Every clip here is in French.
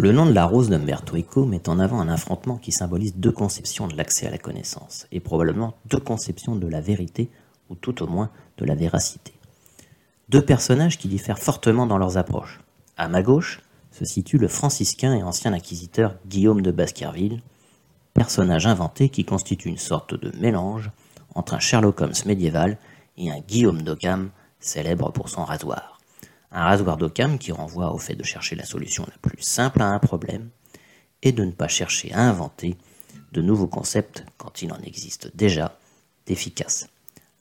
Le nom de la rose d'Umberto Eco met en avant un affrontement qui symbolise deux conceptions de l'accès à la connaissance, et probablement deux conceptions de la vérité, ou tout au moins de la véracité. Deux personnages qui diffèrent fortement dans leurs approches. À ma gauche se situe le franciscain et ancien inquisiteur Guillaume de Baskerville, personnage inventé qui constitue une sorte de mélange entre un Sherlock Holmes médiéval et un Guillaume d'Occam célèbre pour son rasoir. Un rasoir d'Occam qui renvoie au fait de chercher la solution la plus simple à un problème et de ne pas chercher à inventer de nouveaux concepts quand il en existe déjà d'efficaces.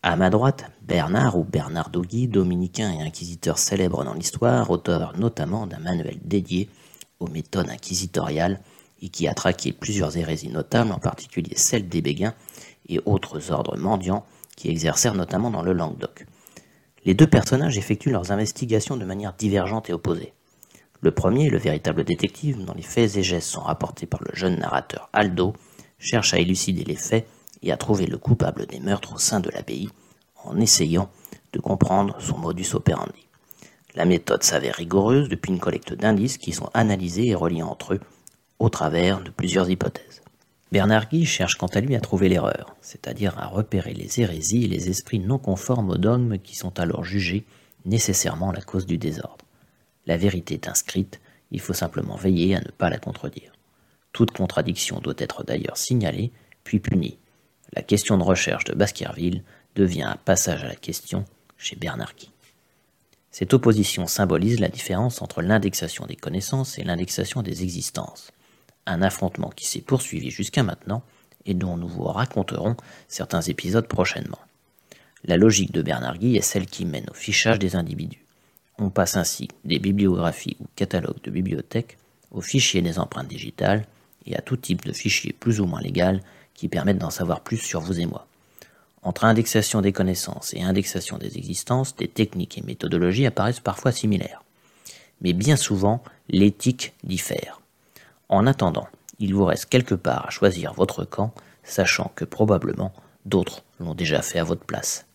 À ma droite, Bernard ou Bernard Dogui, dominicain et inquisiteur célèbre dans l'histoire, auteur notamment d'un manuel dédié aux méthodes inquisitoriales et qui a traqué plusieurs hérésies notables, en particulier celle des Béguins et autres ordres mendiants qui exercèrent notamment dans le Languedoc. Les deux personnages effectuent leurs investigations de manière divergente et opposée. Le premier, le véritable détective, dont les faits et gestes sont rapportés par le jeune narrateur Aldo, cherche à élucider les faits et à trouver le coupable des meurtres au sein de l'abbaye, en essayant de comprendre son modus operandi. La méthode s'avère rigoureuse depuis une collecte d'indices qui sont analysés et reliés entre eux au travers de plusieurs hypothèses. Bernard Guy cherche quant à lui à trouver l'erreur, c'est-à-dire à repérer les hérésies et les esprits non conformes aux dogmes qui sont alors jugés nécessairement la cause du désordre. La vérité est inscrite, il faut simplement veiller à ne pas la contredire. Toute contradiction doit être d'ailleurs signalée, puis punie. La question de recherche de Baskerville devient un passage à la question chez Bernard Guy. Cette opposition symbolise la différence entre l'indexation des connaissances et l'indexation des existences un affrontement qui s'est poursuivi jusqu'à maintenant et dont nous vous raconterons certains épisodes prochainement. La logique de Bernard Guy est celle qui mène au fichage des individus. On passe ainsi des bibliographies ou catalogues de bibliothèques aux fichiers des empreintes digitales et à tout type de fichiers plus ou moins légal qui permettent d'en savoir plus sur vous et moi. Entre indexation des connaissances et indexation des existences, des techniques et méthodologies apparaissent parfois similaires. Mais bien souvent, l'éthique diffère. En attendant, il vous reste quelque part à choisir votre camp, sachant que probablement d'autres l'ont déjà fait à votre place.